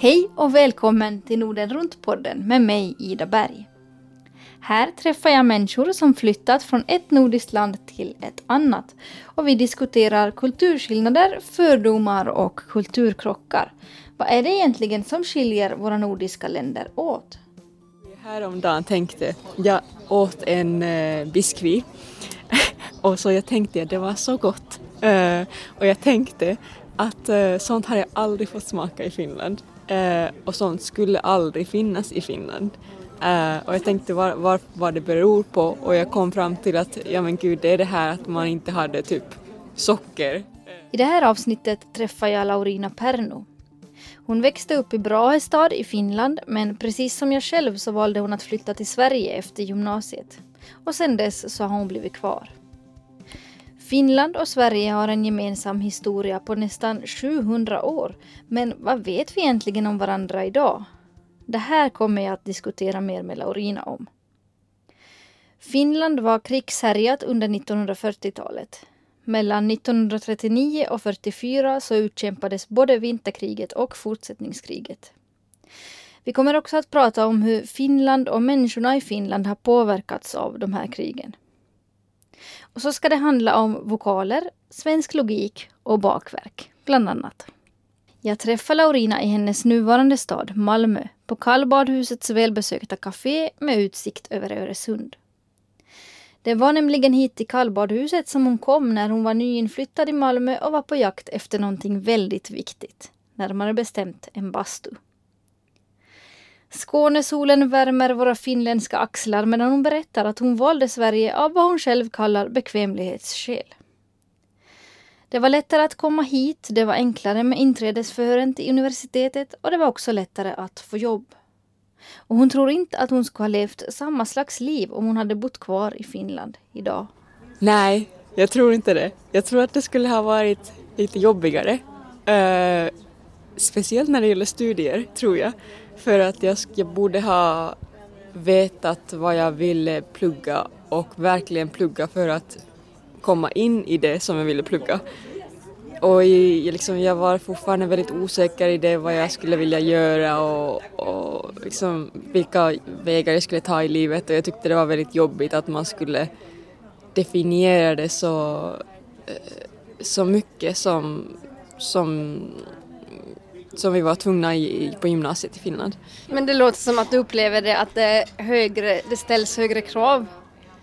Hej och välkommen till Norden runt-podden med mig Ida Berg. Här träffar jag människor som flyttat från ett nordiskt land till ett annat och vi diskuterar kulturskillnader, fördomar och kulturkrockar. Vad är det egentligen som skiljer våra nordiska länder åt? Häromdagen tänkte jag åt en eh, biskvi och så jag tänkte att det var så gott eh, och jag tänkte att eh, sånt har jag aldrig fått smaka i Finland eh, och sånt skulle aldrig finnas i Finland. Eh, och jag tänkte vad, var, vad det beror på och jag kom fram till att ja men gud det är det här att man inte hade typ socker. I det här avsnittet träffar jag Laurina Perno. Hon växte upp i Brahestad i Finland men precis som jag själv så valde hon att flytta till Sverige efter gymnasiet. Och sen dess så har hon blivit kvar. Finland och Sverige har en gemensam historia på nästan 700 år. Men vad vet vi egentligen om varandra idag? Det här kommer jag att diskutera mer med Laurina om. Finland var krigshärjat under 1940-talet. Mellan 1939 och 1944 så utkämpades både vinterkriget och fortsättningskriget. Vi kommer också att prata om hur Finland och människorna i Finland har påverkats av de här krigen. Och så ska det handla om vokaler, svensk logik och bakverk, bland annat. Jag träffar Laurina i hennes nuvarande stad, Malmö, på kallbadhusets välbesökta café med utsikt över Öresund. Det var nämligen hit till kallbadhuset som hon kom när hon var nyinflyttad i Malmö och var på jakt efter någonting väldigt viktigt. Närmare bestämt en bastu. Skånesolen värmer våra finländska axlar medan hon berättar att hon valde Sverige av vad hon själv kallar bekvämlighetsskäl. Det var lättare att komma hit, det var enklare med inträdesförhören till universitetet och det var också lättare att få jobb. Och hon tror inte att hon skulle ha levt samma slags liv om hon hade bott kvar i Finland idag. Nej, jag tror inte det. Jag tror att det skulle ha varit lite jobbigare. Uh, speciellt när det gäller studier, tror jag. För att jag, jag borde ha vetat vad jag ville plugga och verkligen plugga för att komma in i det som jag ville plugga. Och i, liksom, jag var fortfarande väldigt osäker i det vad jag skulle vilja göra och, och liksom, vilka vägar jag skulle ta i livet och jag tyckte det var väldigt jobbigt att man skulle definiera det så, eh, så mycket som, som, som vi var tvungna i, på gymnasiet i Finland. Men det låter som att du upplever det att det, högre, det ställs högre krav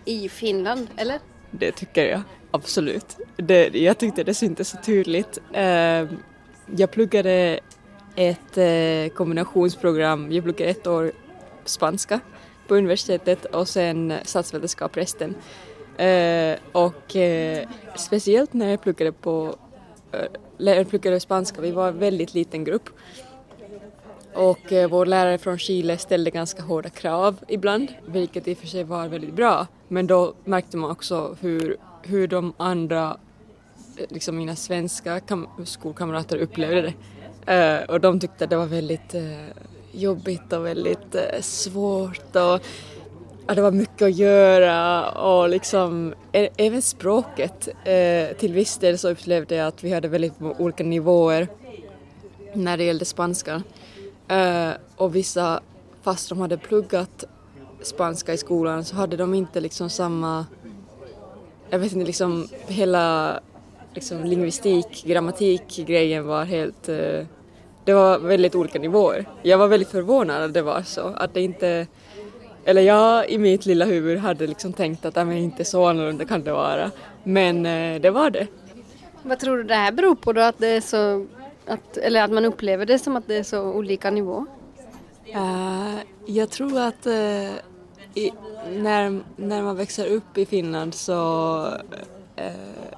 i Finland, eller? Det tycker jag, absolut. Det, jag tyckte det syntes så tydligt. Uh, jag pluggade ett uh, kombinationsprogram, jag pluggade ett år spanska på universitetet och sen statsvetenskap resten. Uh, och uh, speciellt när jag pluggade på Eh, jag pluggade spanska, vi var en väldigt liten grupp och eh, vår lärare från Chile ställde ganska hårda krav ibland, vilket i och för sig var väldigt bra. Men då märkte man också hur, hur de andra, eh, liksom mina svenska skolkamrater upplevde det. Uh, och de tyckte det var väldigt uh, jobbigt och väldigt uh, svårt och det var mycket att göra och liksom e- även språket. Eh, till viss del så upplevde jag att vi hade väldigt olika nivåer när det gällde spanska. Eh, och vissa, fast de hade pluggat spanska i skolan så hade de inte liksom samma, jag vet inte liksom hela liksom lingvistik, grammatik-grejen var helt, eh, det var väldigt olika nivåer. Jag var väldigt förvånad att det var så, att det inte, eller jag i mitt lilla huvud hade liksom tänkt att men inte så annorlunda kan det vara, men uh, det var det. Vad tror du det här beror på då, att det är så att, eller att man upplever det som att det är så olika nivå? Uh, jag tror att uh, i, när, när man växer upp i Finland så uh,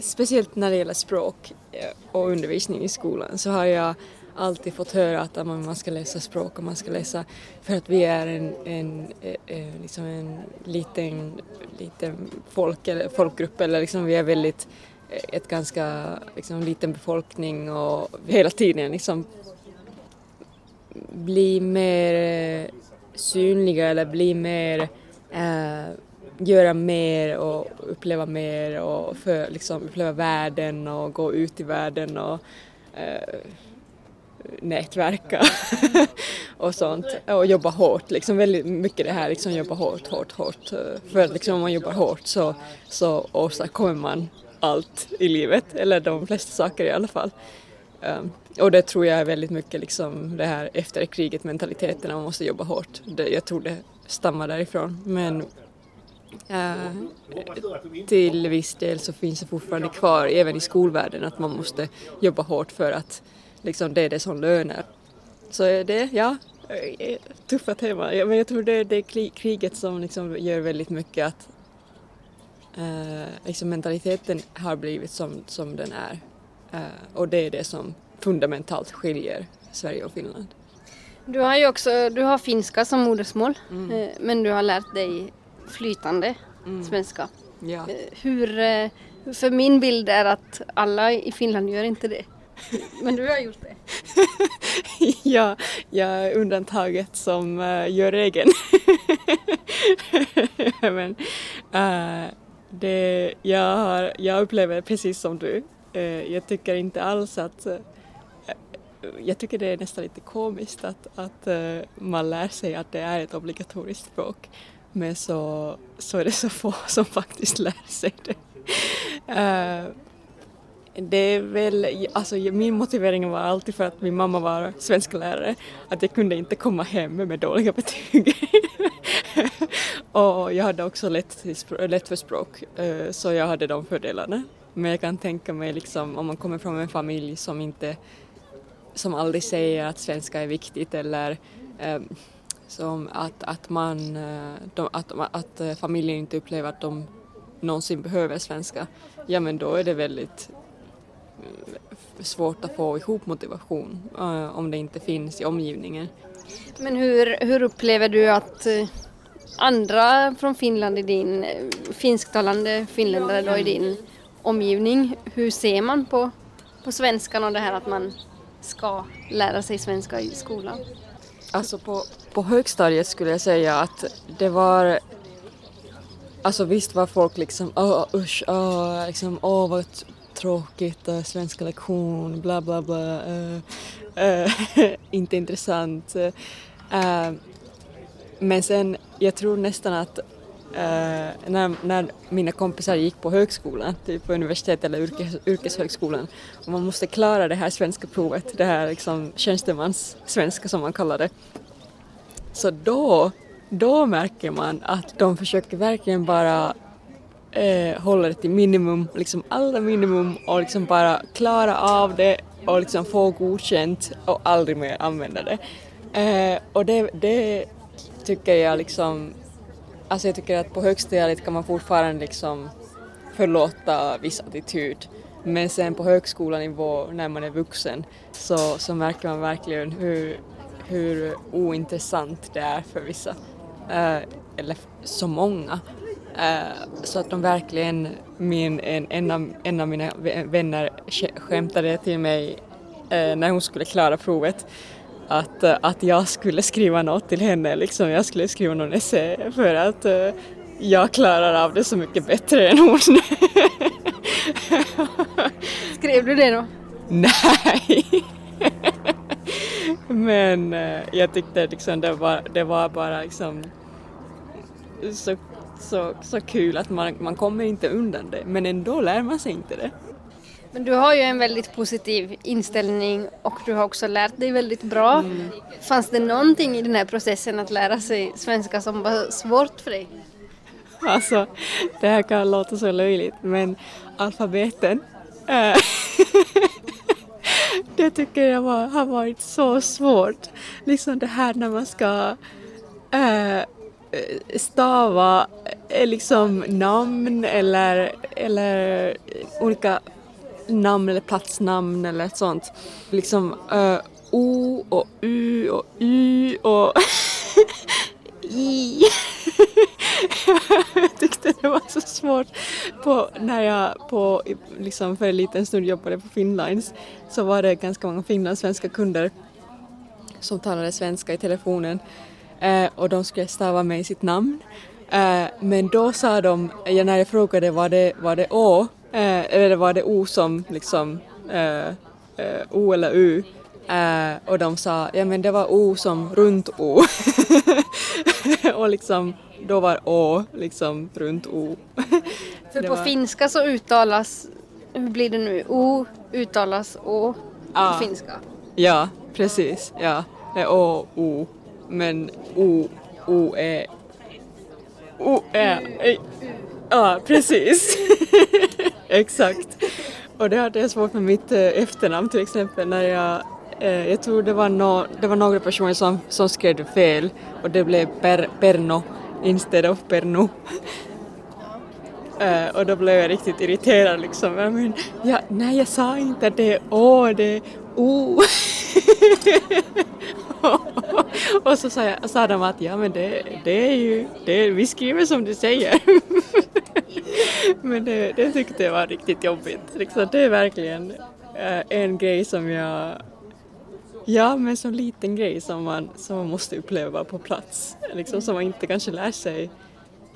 speciellt när det gäller språk och undervisning i skolan så har jag alltid fått höra att man ska läsa språk och man ska läsa för att vi är en, en, eh, eh, liksom en liten, liten folk, eller folkgrupp eller liksom vi är väldigt eh, ett ganska liksom, liten befolkning och hela tiden liksom bli mer synliga eller bli mer, äh, göra mer och uppleva mer och för, liksom, uppleva världen och gå ut i världen och äh, nätverka och sånt och jobba hårt, liksom väldigt mycket det här liksom jobba hårt, hårt, hårt. För liksom om man jobbar hårt så, så åstadkommer man allt i livet, eller de flesta saker i alla fall. Um, och det tror jag är väldigt mycket liksom det här efter kriget mentaliteten, man måste jobba hårt. Det, jag tror det stammar därifrån. Men Uh, till viss del så finns det fortfarande kvar även i skolvärlden att man måste jobba hårt för att liksom, det är det som lönar. Så det, ja, eh, tuffa teman. Ja, men jag tror det, det är kriget som liksom gör väldigt mycket att uh, liksom mentaliteten har blivit som, som den är. Uh, och det är det som fundamentalt skiljer Sverige och Finland. Du har ju också du har finska som modersmål mm. men du har lärt dig flytande mm. svenska. Ja. Hur, för min bild är att alla i Finland gör inte det. Men du har gjort det? ja, jag är undantaget som uh, gör regeln. Men, uh, det, jag, har, jag upplever precis som du. Uh, jag tycker inte alls att jag tycker det är nästan lite komiskt att, att man lär sig att det är ett obligatoriskt språk men så, så är det så få som faktiskt lär sig det. Det är väl, alltså min motivering var alltid för att min mamma var svensklärare. att jag kunde inte komma hem med dåliga betyg. och jag hade också lätt, lätt för språk, eh, så jag hade de fördelarna. Men jag kan tänka mig liksom om man kommer från en familj som inte, som aldrig säger att svenska är viktigt eller um, som att, att man, eh, de, att, att familjen inte upplever att de någonsin behöver svenska, ja men då är det väldigt svårt att få ihop motivation uh, om det inte finns i omgivningen. Men hur, hur upplever du att uh, andra från Finland i din, uh, finsktalande finländare då i din omgivning, hur ser man på, på svenskan och det här att man ska lära sig svenska i skolan? Alltså på, på högstadiet skulle jag säga att det var Alltså visst var folk liksom åh usch, åh, liksom, åh vad tråkigt, eh, uh, svenska lektion, bla bla bla, uh, uh, inte intressant. men sen, jag tror nästan att när, när mina kompisar gick på högskolan, typ på universitet eller yrkes, yrkeshögskolan, och man måste klara det här svenska provet, det här liksom tjänstemans svenska som man kallar det, så då, då märker man att de försöker verkligen bara eh, hålla det till minimum, liksom alla minimum och liksom bara klara av det och liksom få godkänt och aldrig mer använda det. Eh, och det, det tycker jag liksom, alltså jag tycker att på högstadiet kan man fortfarande liksom förlåta viss attityd men sen på högskolanivå när man är vuxen så, så märker man verkligen hur, hur ointressant det är för vissa, eh, eller så många. Uh, så att de verkligen, min, en, en, av, en av mina vänner skämtade till mig uh, när hon skulle klara provet att, uh, att jag skulle skriva något till henne, liksom jag skulle skriva någon essä för att jag klarar av det så mycket bättre än hon. Skrev du det då? Nej! Men jag tyckte liksom det var, det var bara liksom så så, så kul att man, man kommer inte undan det, men ändå lär man sig inte det. Men du har ju en väldigt positiv inställning och du har också lärt dig väldigt bra. Mm. Fanns det någonting i den här processen att lära sig svenska som var svårt för dig? Alltså, det här kan låta så löjligt, men alfabeten äh, det tycker jag var, har varit så svårt. Liksom det här när man ska äh, Eh, Eh, stava eh, liksom namn eller, eller eh, olika namn eller platsnamn eller ett sånt. Liksom ö, O och U och Y och I. jag tyckte det var så svårt på, när jag på, liksom för en liten stund jobbade på Finlines så var det ganska många finlandssvenska kunder som talade svenska i telefonen och de skulle stava mig sitt namn. Eh, men då sa de, ja, när jag frågade var det, var det Å eh, eller var det O som liksom eh, eh, O eller U Eh, och de sa, ja men det var O som runt O. och liksom, då var Å liksom runt O. För på var- finska så uttalas, hur blir det nu, O uttalas Å på finska. Ja, precis. Ja, det är Å, O. Men O, O E, O E. e. Ja, precis. Exakt. Och det hade jag svårt med mitt eh, efternamn till exempel när jag eh, jag tror det var, no, det var några personer som, som skrev fel och det blev per, Perno instead of Perno. Eh, och då blev jag riktigt irriterad liksom. Jag men, ja, nej, jag sa inte att det är Å, det är O. och så sa, jag, sa de att ja men det, det är ju, det vi skriver som du säger. men det, det tyckte jag var riktigt jobbigt. Liksom, det är verkligen eh, en grej som jag Ja, men så liten grej som man, som man måste uppleva på plats. Liksom, som man inte kanske lär sig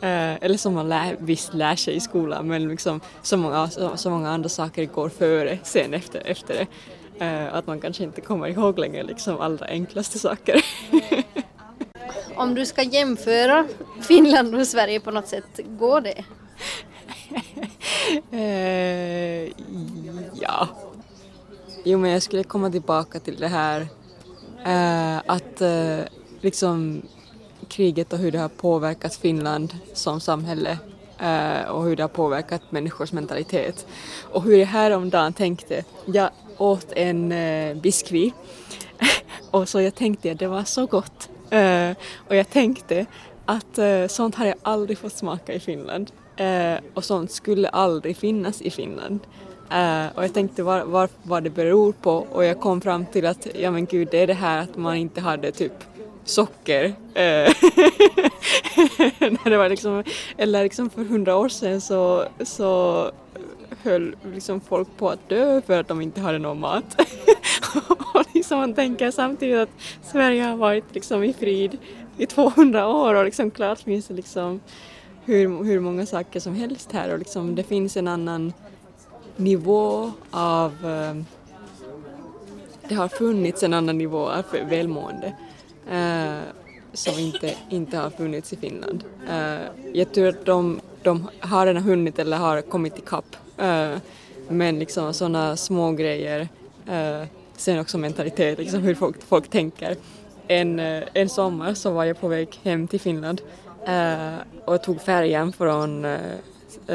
Eh, eller som man lär, visst lär sig i skolan men liksom så många, så, så många andra saker går före sen efter, efter det. Eh, att man kanske inte kommer ihåg längre liksom allra enklaste saker. Om du ska jämföra Finland och Sverige på något sätt, går det? eh, ja. Jo men jag skulle komma tillbaka till det här eh, att eh, liksom kriget och hur det har påverkat Finland som samhälle eh, och hur det har påverkat människors mentalitet. Och hur jag häromdagen tänkte, jag åt en eh, biskvi och så jag tänkte att det var så gott. Eh, och jag tänkte att eh, sånt har jag aldrig fått smaka i Finland eh, och sånt skulle aldrig finnas i Finland. Eh, och jag tänkte var, var, vad det beror på och jag kom fram till att ja men gud det är det här att man inte hade typ socker. Eh, när det var liksom, eller liksom för hundra år sedan så, så höll liksom folk på att dö för att de inte hade någon mat. och liksom man tänker samtidigt att Sverige har varit liksom i frid i 200 år och liksom klart finns det liksom hur, hur många saker som helst här och liksom det finns en annan nivå av eh, det har funnits en annan nivå av välmående eh, som inte, inte har funnits i Finland. Eh, jag tror att de, de har redan hunnit eller har kommit ikapp. Eh, men liksom sådana små grejer, eh, sen också mentalitet, liksom hur folk, folk tänker. En, eh, en sommar så var jag på väg hem till Finland och tog färjan från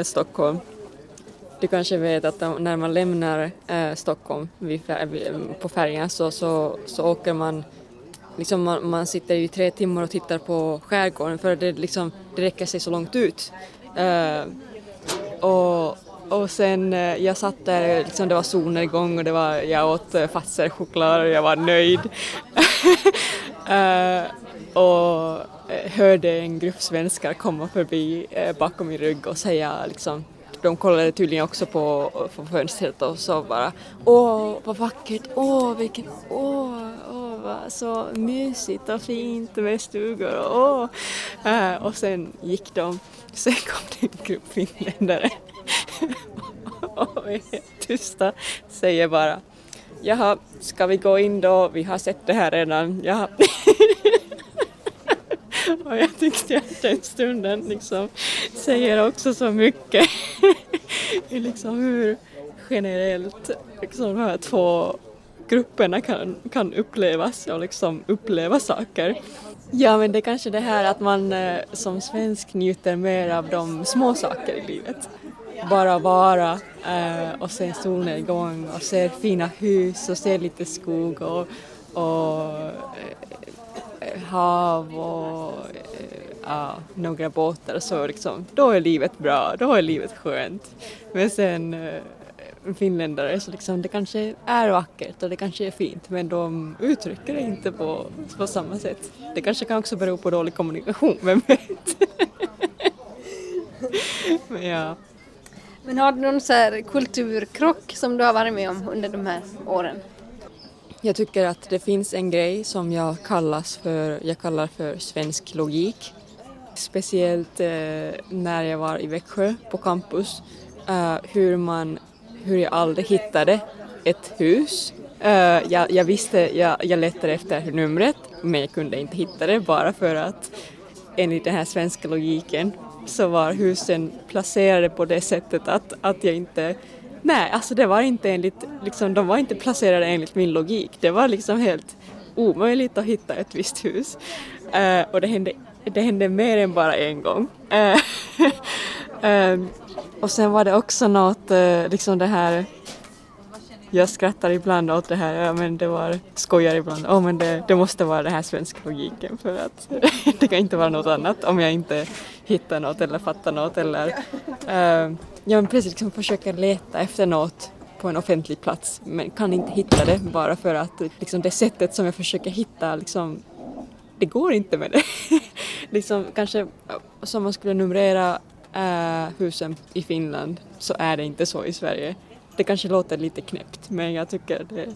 Stockholm du kanske vet att när man lämnar Stockholm på färjan så, så, så åker man Liksom man, man sitter i tre timmar och tittar på skärgården för det, liksom, det räcker sig så långt ut. Uh, och, och sen eh, jag satt där, liksom, det var solnedgång och det var, jag åt eh, fatser Fazer-choklad och jag var nöjd. uh, och hörde en grupp svenskar komma förbi uh, bakom min rygg och säga liksom de kollade tydligen också på, på fönstret och så bara Åh, vad vackert, åh, vilken, åh, åh, vad så mysigt och fint med stugor åh. Uh, och sen gick de, sen kom det en grupp finländare och vi är helt tysta, säger bara Jaha, ska vi gå in då? Vi har sett det här redan. Jaha. Och jag tyckte att den stunden liksom säger också så mycket. Liksom hur generellt liksom de här två grupperna kan, kan upplevas och liksom uppleva saker. Ja men det är kanske det här att man eh, som svensk njuter mer av de små saker i livet. Bara vara eh, och se solnedgång och se fina hus och se lite skog och, och eh, hav och eh, ja, några båtar så liksom, då är livet bra, då är livet skönt. Men sen eh, finländare så liksom det kanske är vackert och det kanske är fint men de uttrycker det inte på, på samma sätt. Det kanske kan också bero på dålig kommunikation, vem vet? men ja. Men har du någon så här kulturkrock som du har varit med om under de här åren? Jag tycker att det finns en grej som jag, kallas för, jag kallar för svensk logik. Speciellt eh, när jag var i Växjö på campus. Eh, hur, man, hur jag aldrig hittade ett hus Eh, jag, jag, visste, jag, jag letade efter numret men jag kunde inte hitta det bara för att enligt den här svenska logiken så var husen placerade på det sättet att, att jag inte Nej, alltså det var inte enligt, liksom, de var inte placerade enligt min logik. Det var liksom helt omöjligt att hitta ett visst hus. Uh, och det hände, det hände mer än bara en gång. Uh, um, och sen var det också något, uh, liksom det här jag skrattar ibland åt det här, ja men det var, skojar ibland, oh, men det, det måste vara den här svenska logiken för att det kan inte vara något annat om jag inte hittar något eller fattar något eller uh, ja men precis liksom försöka leta efter något på en offentlig plats men kan inte hitta det bara för att liksom det sättet som jag försöker hitta liksom det går inte med det. liksom kanske som man skulle numrera uh, husen i Finland så är det inte så i Sverige. Det kanske låter lite knäppt men jag tycker det,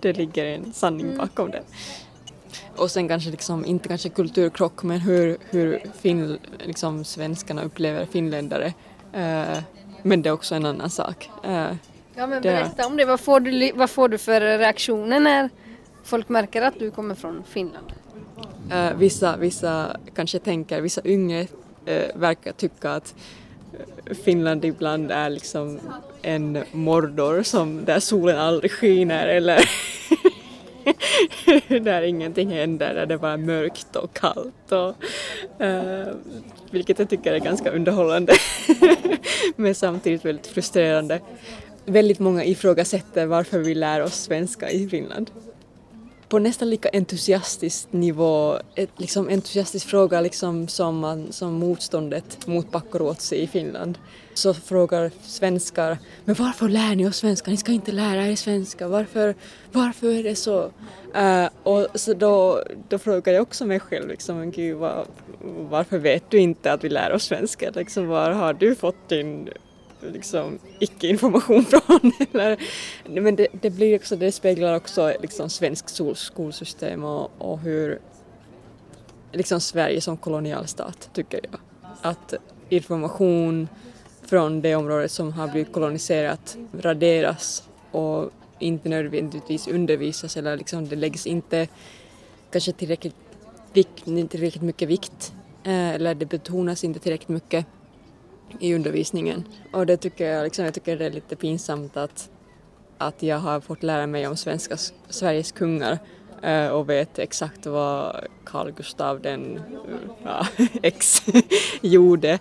det ligger en sanning mm. bakom det. Och sen kanske liksom, inte kanske kulturkrock men hur, hur fin, liksom, svenskarna upplever finländare. Uh, men det är också en annan sak. Uh, ja men berätta om det, vad får, du, vad får du för reaktioner när folk märker att du kommer från Finland? Uh, vissa, vissa kanske tänker, vissa yngre verkar tycka att Finland ibland är liksom en Mordor som där solen aldrig skiner eller där ingenting händer, där det bara är mörkt och kallt och uh, vilket jag tycker är ganska underhållande men samtidigt väldigt frustrerande. Väldigt många ifrågasätter varför vi lär oss svenska i Finland på nästan lika entusiastisk nivå, ett, liksom entusiastisk fråga liksom som, man, som motståndet mot Pakkoruotsi i Finland. Så frågar svenskar, men varför lär ni oss svenska? Ni ska inte lära er svenska, varför, varför är det så? Uh, och så då, då frågar jag också mig själv, liksom, gud, var, varför vet du inte att vi lär oss svenska? Liksom, var har du fått din liksom icke-information från. Eller, men det, det, blir också, det speglar också liksom svensk skolsystem och, och hur liksom Sverige som kolonialstat tycker jag. Att information från det området som har blivit koloniserat raderas och inte nödvändigtvis undervisas eller liksom det läggs inte kanske tillräckligt, vikt, tillräckligt mycket vikt eh, eller det betonas inte tillräckligt mycket i undervisningen. Och det tycker jag, liksom, jag tycker det är lite pinsamt att, att jag har fått lära mig om svenska, Sveriges kungar uh, och vet exakt vad Carl Gustav den uh, ex gjorde.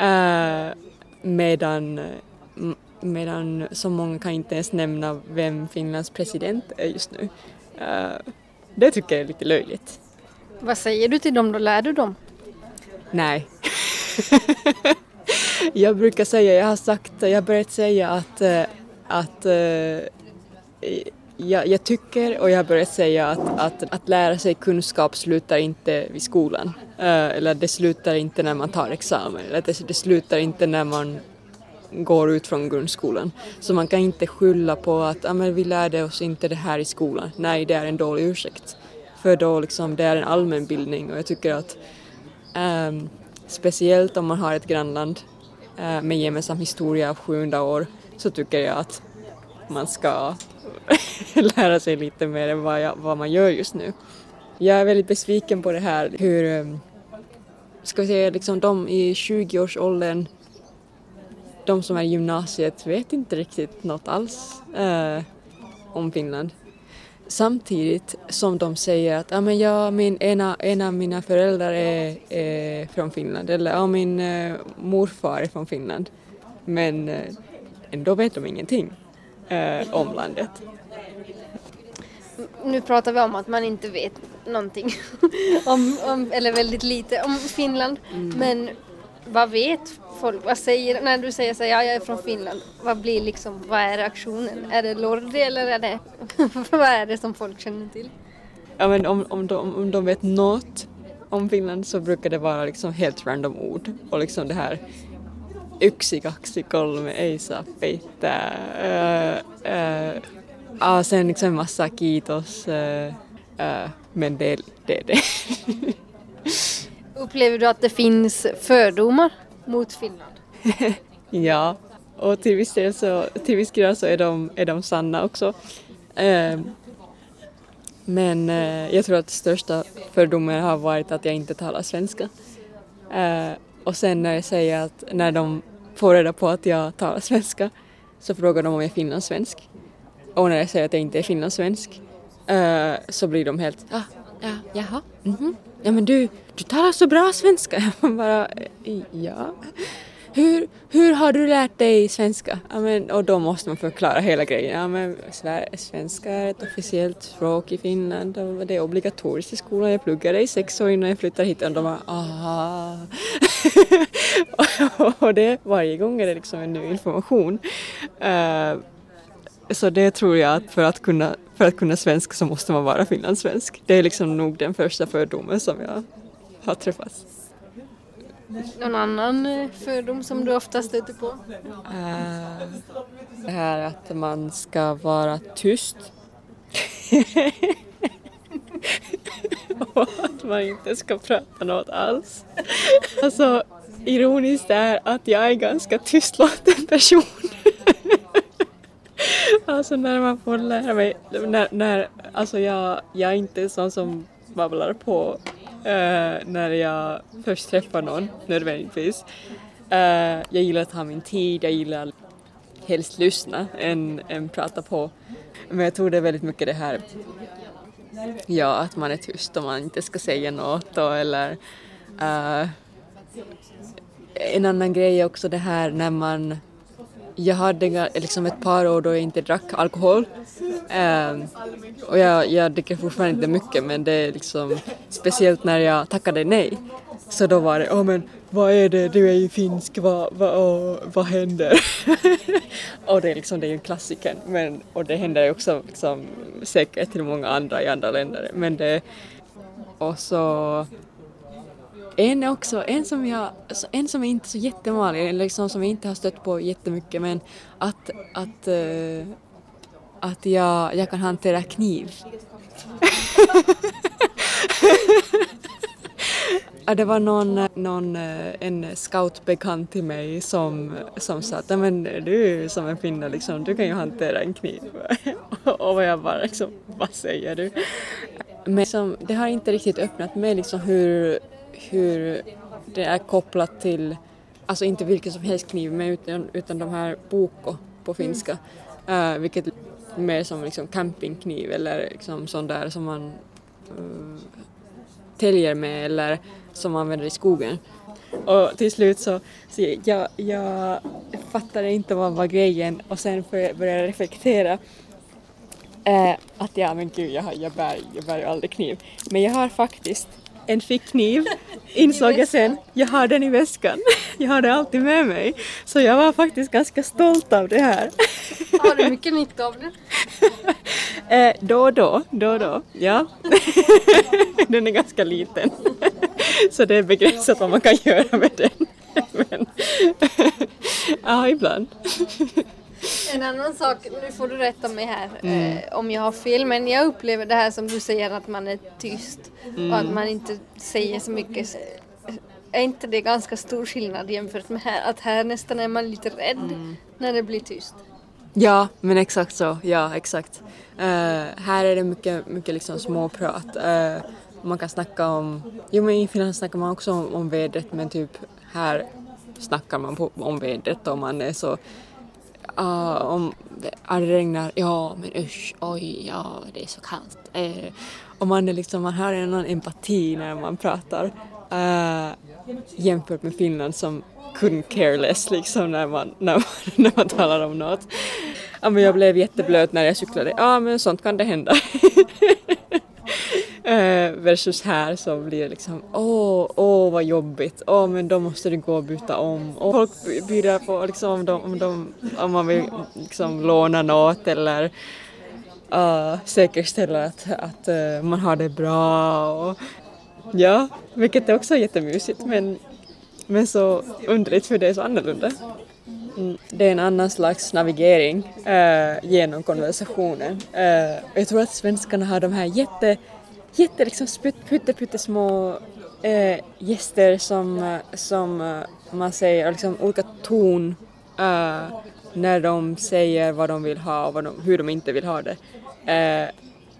Uh, medan, medan så många kan inte ens nämna vem Finlands president är just nu. det tycker jag är lite löjligt. Vad säger du till dem då? Lär du dem? Nej. jag brukar säga, jag har sagt, jag har börjat säga att, eh, att eh, jag, jag, tycker och jag har börjat säga att, att, att lära sig kunskap slutar inte vid skolan. Eh, eller det slutar inte när man tar examen. Eller det, det slutar inte när man går ut från grundskolan. Så man kan inte skylla på att ah, men vi lärde oss inte det här i skolan. Nej, det är en dålig ursäkt. För då liksom, det är en allmänbildning och jag tycker att um, speciellt om man har ett grannland Eh, med gemensam historia av 700 år så tycker jag att man ska lära sig lite mer än vad, jag, vad man gör just nu. Jag är väldigt besviken på det här hur, ehm, ska vi säga, liksom de i 20-årsåldern, de som är i gymnasiet vet inte riktigt något alls eh, om Finland. Samtidigt som de säger att ah, men ja, min, ena, ena av mina föräldrar är, är från Finland eller ah, min eh, morfar är från Finland. Men eh, ändå vet de ingenting eh, om landet. Nu pratar vi om att man inte vet någonting om, om eller väldigt lite om Finland. Mm. Men vad vet folk? Vad säger, när du säger så ja, jag är från Finland, vad blir liksom, vad är reaktionen? Är det Lordi eller är det, vad är det som folk känner till? Ja men om, om, de, om de vet något om Finland så brukar det vara liksom helt random ord och liksom det här yksi, kaksi, kolme, ei saa peittää. Uh, uh, uh, sen liksom massa kiitos, uh, uh, men det, det är det. Upplever du att det finns fördomar mot Finland? ja, och till viss del så, till viss grad så är de, är de sanna också. Eh, men eh, jag tror att största fördomen har varit att jag inte talar svenska. Eh, och sen när jag säger att när de får reda på att jag talar svenska så frågar de om jag är finlandssvensk. Och när jag säger att jag inte är finlandssvensk eh, så blir de helt ah, ja, jaha, mhm. Ja men du, du talar så bra svenska. Jag bara, ja. Hur, hur har du lärt dig svenska? Ja, men, och då måste man förklara hela grejen. Ja, men, svenska är ett officiellt språk i Finland och det är obligatoriskt i skolan. Jag pluggade i sex år innan jag flyttade hit och de bara aha. och det, varje gång är det liksom en ny information. Uh, så det tror jag att för att kunna, för att kunna svenska så måste man vara finlandssvensk. Det är liksom nog den första fördomen som jag har träffat. Någon annan eh, fördom som du ofta stöter på? Uh, det här att man ska vara tyst. och att man inte ska prata något alls. Alltså, ironiskt är att jag är ganska tystlåten person. alltså när man får lära mig, när, när, alltså jag, jag är inte sån som babblar på uh, när jag först träffar någon nödvändigtvis. Uh, jag gillar att ha min tid, jag gillar helst lyssna än, än prata på. Men jag tror det är väldigt mycket det här Ja, att man är tyst och man inte ska säga något och eller uh, en annan grej är också det här när man jag hade liksom ett par år då jag inte drack alkohol. Um, och jag, jag dricker fortfarande inte mycket men det är liksom speciellt när jag tackade nej. Så då var det, åh oh, men vad är det, du är ju finsk, vad, vad, oh, vad händer? och det är liksom, det är ju en klassiker men, och det händer också liksom, säkert till många andra i andra länder. Men det, och så en är också, en som jag, alltså, en som är inte så jättevanlig, liksom som jag inte har stött på jättemycket men att, att, uh, att jag, jag kan hantera kniv. det var någon, någon, eh, en scoutbekant till mig som, som sa att men du som en finne liksom, du kan ju hantera en kniv. och jag bara liksom, vad säger du? Men liksom, det har inte riktigt öppnat mig liksom hur, hur det är kopplat till, alltså inte vilken som helst kniv men utan, utan de här boko på finska, mm. uh, vilket är mer som liksom campingkniv eller liksom sån där som man uh, täljer med eller som man använder i skogen. Och till slut så, så jag, jag fattade inte vad var grejen och sen började jag reflektera eh, att ja men gud jag, jag, bär, jag bär ju aldrig kniv. Men jag har faktiskt en fickkniv insåg jag sen. Jag har den i väskan. Jag har den alltid med mig. Så jag var faktiskt ganska stolt av det här. Har du mycket nytta av den? eh, då och då, då och då, ja. den är ganska liten. Så det är begränsat vad man kan göra med den. Men, ja, ibland. En annan sak, nu får du rätta mig här mm. eh, om jag har fel, men jag upplever det här som du säger att man är tyst mm. och att man inte säger så mycket. Är inte det ganska stor skillnad jämfört med här? Att här nästan är man lite rädd mm. när det blir tyst. Ja, men exakt så. Ja, exakt. Uh, här är det mycket, mycket liksom småprat. Uh, man kan snacka om, jo men i Finland snackar man också om, om vädret men typ här snackar man på, om vädret och man är så Uh, om det regnar, ja men usch, oj, ja det är så kallt. Eh, uh, och man, är liksom, man har en annan empati när man pratar uh, jämfört med Finland som couldn't care less liksom när man, när man, när man talar om något. Ja, men jag blev jätteblöt när jag cyklade, ja men sånt kan det hända. Eh, versus här så blir det liksom åh, åh vad jobbigt, åh men då måste du gå och byta om. Och folk bjuder på liksom om, de, om, de, om man vill liksom låna något eller uh, säkerställa att, att uh, man har det bra. Och, ja, vilket är också jättemysigt men, men så underligt för det är så annorlunda. Mm, det är en annan slags navigering uh, genom konversationen. Jag tror att svenskarna har de här jätte jätte liksom pyttesmå äh, eh, gäster som, eh, som äh, man säger, liksom olika ton äh, när de säger vad de vill ha och vad de, hur de inte vill ha det. Äh,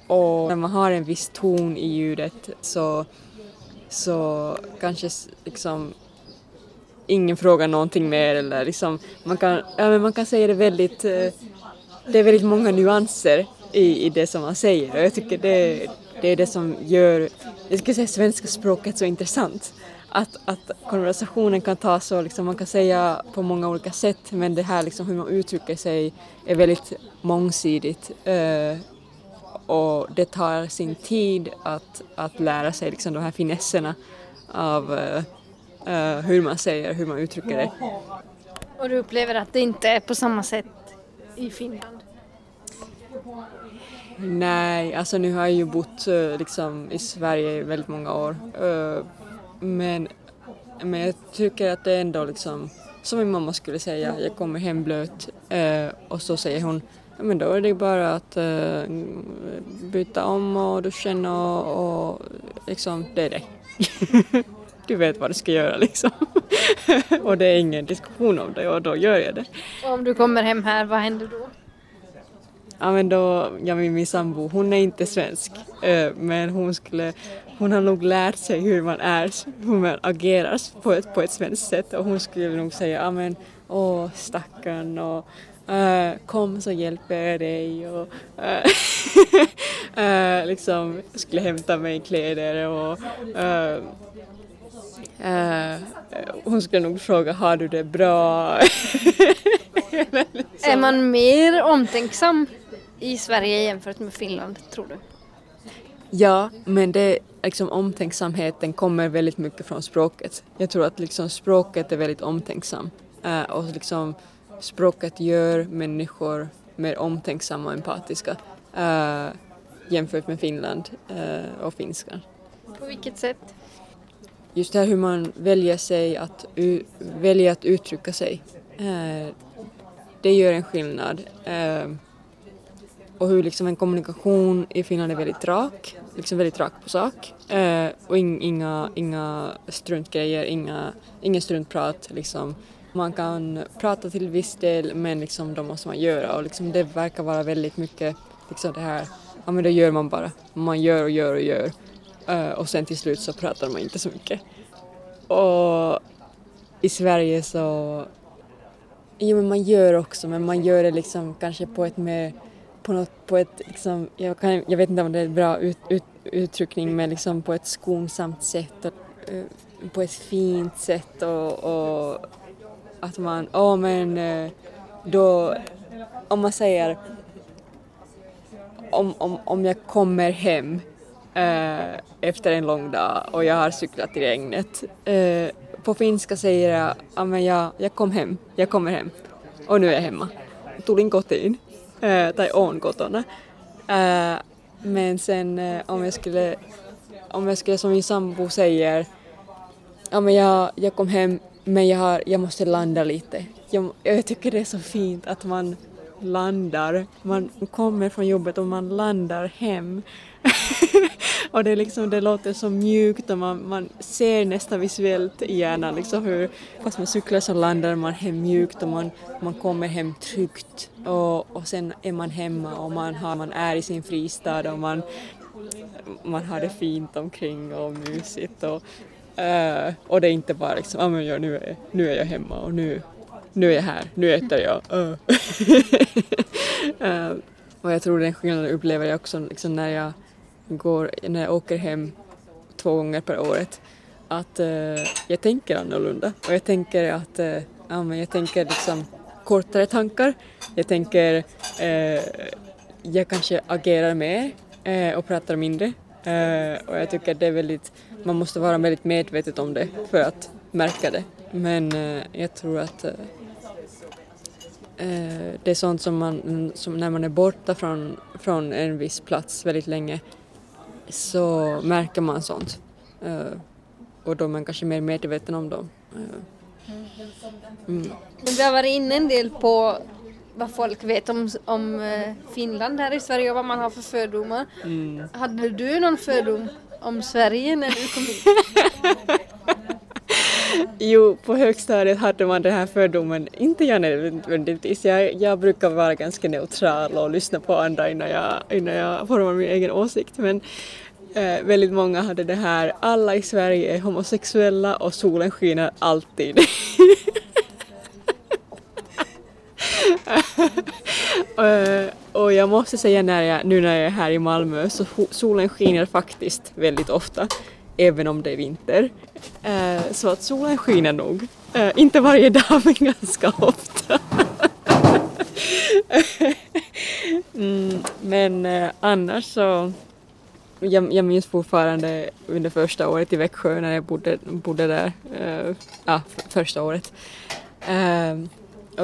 och när man har en viss ton i ljudet så, så kanske liksom ingen frågar någonting mer eller liksom man kan, ja, men man kan säga det väldigt, det är väldigt många nyanser i, i det som man säger och jag tycker det, det är det som gör, jag skulle säga svenska språket så intressant. Att, att konversationen kan ta så, liksom, man kan säga på många olika sätt men det här liksom hur man uttrycker sig är väldigt mångsidigt eh, och det tar sin tid att, att lära sig liksom de här finesserna av uh, uh, hur man säger, hur man uttrycker det. Och du upplever att det inte är på samma sätt i Finland? Nej, alltså nu har jag ju bott eh, liksom i Sverige i väldigt många år. Eh, men, men jag tycker att det är ändå liksom, som min mamma skulle säga, jag kommer hem blöt eh, och så säger hon men då är det bara att uh, byta om och duscha och, och liksom, det är det. du vet vad du ska göra liksom. och det är ingen diskussion om det och då gör jag det. Och om du kommer hem här, vad händer då? Ja men då, ja min, min sambo, hon är inte svensk eh, men hon skulle, hon har nog lärt sig hur man är, hur man agerar på ett, på ett svenskt sätt och hon skulle nog säga ja men åh stackarn och Uh, kom så hjälper jag dig och uh, uh, liksom skulle hämta mig kläder och hon skulle nog fråga har du det bra? liksom. Är man mer omtänksam i Sverige jämfört med Finland tror du? Ja, men det, liksom, omtänksamheten kommer väldigt mycket från språket. Jag tror att liksom, språket är väldigt omtänksam och liksom språket gör människor mer omtänksamma och empatiska äh, jämfört med Finland äh, och finskan. På vilket sätt? Just det här hur man väljer, sig att, väljer att uttrycka sig. Det gör en skillnad och hur liksom en kommunikation i Finland är väldigt rak, liksom väldigt rak på sak. Eh, och inga, inga struntgrejer, inga, ingen struntprat liksom man kan prata till viss del men liksom då måste man göra och liksom det verkar vara väldigt mycket liksom det här, ja men det gör man bara. Man gör och gör och gör eh, och sen till slut så pratar man inte så mycket. Och i Sverige så, jo men man gör också men man gör det liksom kanske på ett mer, på något, på ett liksom, jag, kan, jag vet inte om det är en bra ut, ut, uttryckning men liksom på ett skonsamt sätt och uh, på ett fint sätt och, och att man, ja oh, men eh, då, om man säger om, om, om jag kommer hem äh, efter en lång dag och jag har cyklat i regnet. Äh, på finska säger jag, ja men jag, jag kom hem, jag kommer hem och nu är jag hemma. Tulin kotiin, Eh, tai on kotona. Eh, men sen eh, om jag skulle, om jag skulle som min sambo säger, ja men jag, jag kom hem men jag, har, jag måste landa lite. Jag, jag tycker det är så fint att man landar, man kommer från jobbet och man landar hem. och det, är liksom, det låter så mjukt och man, man ser nästan visuellt i hjärnan liksom hur, fast man cyklar så landar man hem mjukt och man, man kommer hem tryggt och, och sen är man hemma och man, har, man är i sin fristad och man, man har det fint omkring och mysigt och Uh, och det är inte bara liksom, ah, men ja, nu, är, nu är jag hemma och nu, nu är jag här, nu äter jag. Uh. uh, och jag tror den skillnaden upplever jag också liksom, när, jag går, när jag åker hem två gånger per året. Att jag tänker annorlunda och jag tänker att ja, men jag tänker liksom kortare tankar. Jag tänker jag kanske agerar mer och pratar mindre. och jag tycker det är väldigt man måste vara väldigt medveten om det för att märka det. Men eh, jag tror att eh, eh, det är sånt som man, som när man är borta från, från en viss plats väldigt länge så märker man sånt. och då är man kanske mer medveten om dem. Mm. Vi har varit inne en del på vad folk vet om, om Finland här i Sverige och vad man har för fördomar. Mm. Hade du någon fördom om Sverige när du kom hit? Jo, på högstadiet hade man den här fördomen, inte jag nödvändigtvis, jag, jag brukar vara ganska neutral och lyssna på andra innan jag, innan jag formar min egen åsikt, men eh, väldigt många hade det här, alla i Sverige är homosexuella och solen skiner alltid. Eh, och jag måste säga när jag, nu när jag är här i Malmö så solen skiner faktiskt väldigt ofta, även om det är vinter. Eh, så att solen skiner nog. Eh, inte varje dag men ganska ofta. mm, men eh, annars så jag, jag minns fortfarande under första året i Växjö när jag bodde, bodde där, eh, ja, första året. Eh,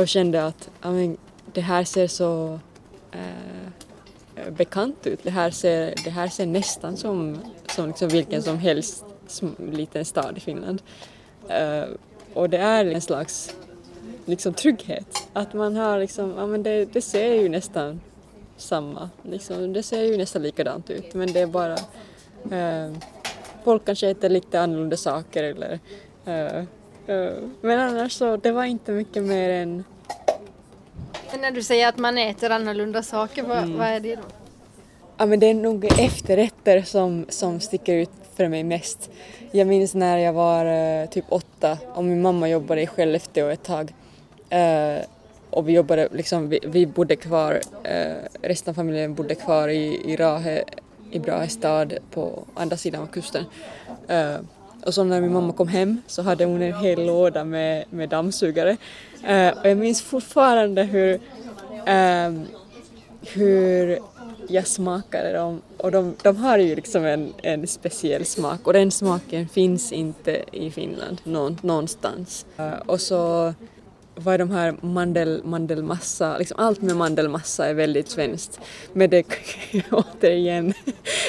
och kände att I det här ser så eh, bekant ut. Det här ser, det här ser nästan som, som liksom vilken som helst liten stad i Finland. Eh, och det är en slags liksom, trygghet. Att man har liksom, ja men det, det ser ju nästan samma, liksom, det ser ju nästan likadant ut men det är bara eh, folk kanske äter lite annorlunda saker eller eh men annars så det var inte mycket mer än men när du säger att man äter annorlunda saker, vad, mm. vad är det då? Ja men det är nog efterrätter som, som sticker ut för mig mest. Jag minns när jag var uh, typ åtta och min mamma jobbade i Skellefteå ett tag. Uh, och vi jobbade liksom, vi, vi bodde kvar, uh, resten av familjen bodde kvar i, i Rahe, i Brahe stad på andra sidan av kusten. Och så när min mamma kom hem så hade hon en hel låda med, med dammsugare. Uh, och jag minns fortfarande hur, hur jag smakade dem och de, de har ju liksom en, en speciell smak och den smaken finns inte i Finland någon, någonstans. Eh, och så var de här mandel, mandelmassa, liksom allt med mandelmassa är väldigt svenskt. Men det återigen,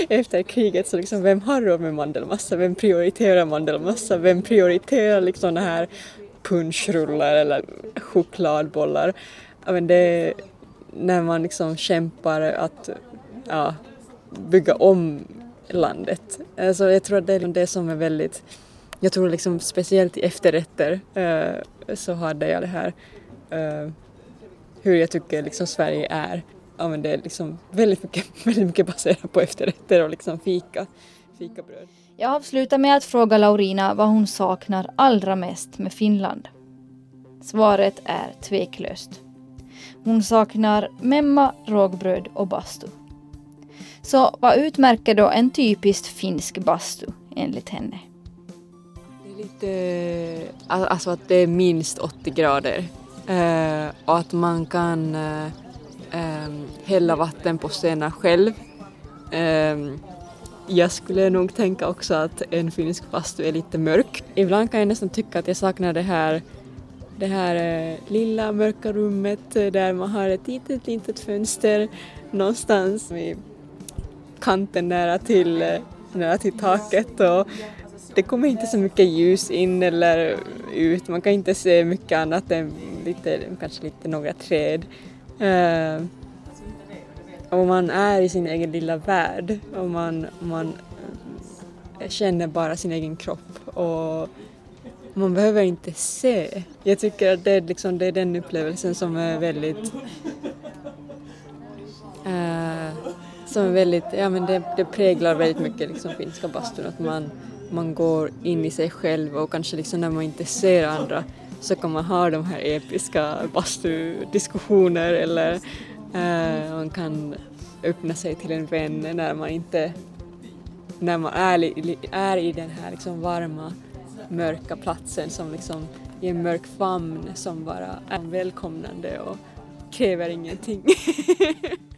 efter kriget så liksom vem har råd med mandelmassa? Vem prioriterar mandelmassa? Vem prioriterar liksom det här punschrullar eller chokladbollar? Ja, men det, när man liksom kämpar att ja, bygga om landet. Alltså jag tror att det är det som är väldigt jag tror liksom speciellt i efterrätter eh, så hade jag det här eh, hur jag tycker liksom Sverige är. Ja, men det är liksom väldigt mycket, väldigt mycket baserat på efterrätter och liksom fika, fikabröd. Jag avslutar med att fråga Laurina vad hon saknar allra mest med Finland. Svaret är tveklöst. Hon saknar memma, rågbröd och bastu. Så vad utmärker då en typiskt finsk bastu enligt henne? Det är lite, alltså att det är minst 80 grader eh, och att man kan eh, ehm, hälla vatten på stenar själv. Eh, jag skulle nog tänka också att en finsk bastu är lite mörk. Ibland kan jag nästan tycka att jag saknar det här det här eh, lilla mörka rummet där man har ett litet, litet fönster någonstans vid kanten nära till, eh, nära till taket och det kommer inte så mycket ljus in eller ut, man kan inte se mycket annat än lite, kanske lite några träd. Uh, och man är i sin egen lilla värld och man, man eh, känner bara sin egen kropp och man behöver inte se. Jag tycker att det är, liksom, det är den upplevelsen som är väldigt uh, som är väldigt, ja men det, det präglar väldigt mycket liksom finska bastun att man man går in i sig själv och kanske liksom när man inte ser andra så kan man ha de här episka bastudiskussioner eller eh, man kan öppna sig till en vän när man inte när man är, är i den här liksom varma mörka platsen som liksom i en mörk famn som bara är välkomnande och kräver ingenting.